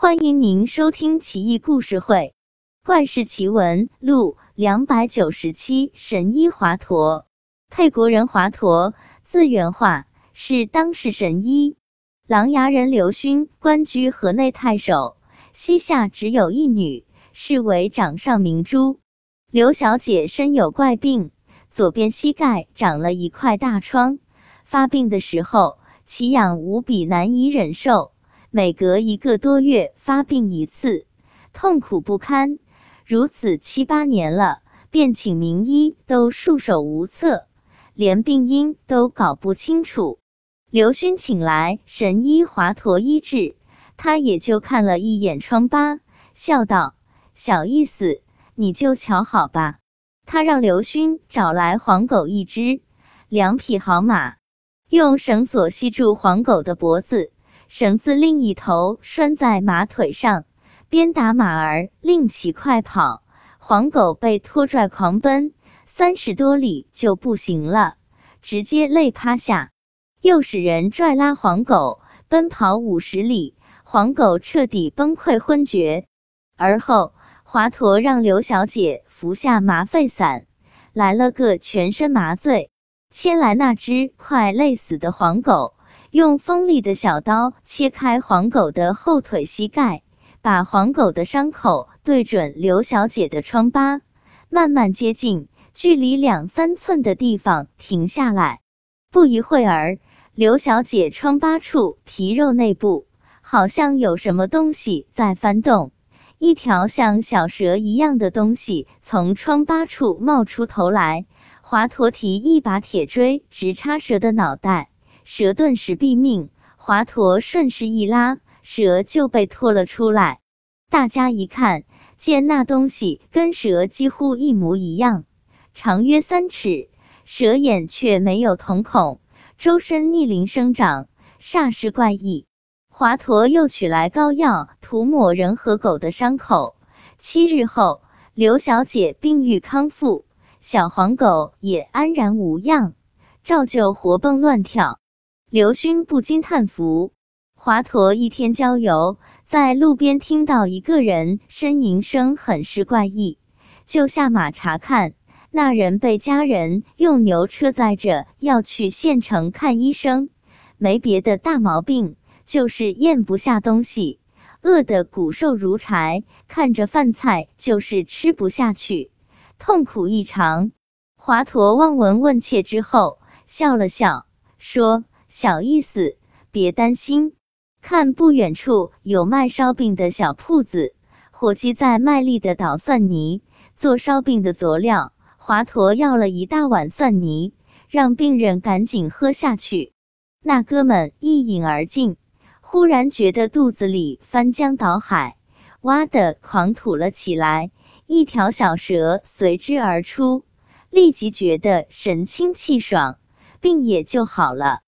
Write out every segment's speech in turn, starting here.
欢迎您收听《奇异故事会·怪事奇闻录》两百九十七。神医华佗，沛国人华佗，字元化，是当世神医。琅琊人刘勋官居河内太守，膝下只有一女，是为掌上明珠。刘小姐身有怪病，左边膝盖长了一块大疮，发病的时候奇痒无比，难以忍受。每隔一个多月发病一次，痛苦不堪，如此七八年了，便请名医都束手无策，连病因都搞不清楚。刘勋请来神医华佗医治，他也就看了一眼疮疤，笑道：“小意思，你就瞧好吧。”他让刘勋找来黄狗一只，两匹好马，用绳索系住黄狗的脖子。绳子另一头拴在马腿上，鞭打马儿，令其快跑。黄狗被拖拽狂奔，三十多里就不行了，直接累趴下。又使人拽拉黄狗，奔跑五十里，黄狗彻底崩溃昏厥。而后华佗让刘小姐服下麻沸散，来了个全身麻醉，牵来那只快累死的黄狗。用锋利的小刀切开黄狗的后腿膝盖，把黄狗的伤口对准刘小姐的疮疤，慢慢接近，距离两三寸的地方停下来。不一会儿，刘小姐疮疤处皮肉内部好像有什么东西在翻动，一条像小蛇一样的东西从疮疤处冒出头来。华佗提一把铁锥，直插蛇的脑袋。蛇顿时毙命，华佗顺势一拉，蛇就被拖了出来。大家一看，见那东西跟蛇几乎一模一样，长约三尺，蛇眼却没有瞳孔，周身逆鳞生长，煞是怪异。华佗又取来膏药涂抹人和狗的伤口。七日后，刘小姐病愈康复，小黄狗也安然无恙，照旧活蹦乱跳。刘勋不禁叹服。华佗一天郊游，在路边听到一个人呻吟声很是怪异，就下马查看。那人被家人用牛车载着要去县城看医生，没别的大毛病，就是咽不下东西，饿得骨瘦如柴，看着饭菜就是吃不下去，痛苦异常。华佗望闻问切之后，笑了笑，说。小意思，别担心。看不远处有卖烧饼的小铺子，伙计在卖力的捣蒜泥，做烧饼的佐料。华佗要了一大碗蒜泥，让病人赶紧喝下去。那哥们一饮而尽，忽然觉得肚子里翻江倒海，哇的狂吐了起来，一条小蛇随之而出，立即觉得神清气爽，病也就好了。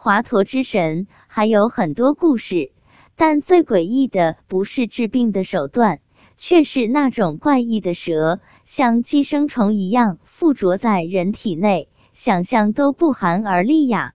华佗之神还有很多故事，但最诡异的不是治病的手段，却是那种怪异的蛇，像寄生虫一样附着在人体内，想象都不寒而栗呀。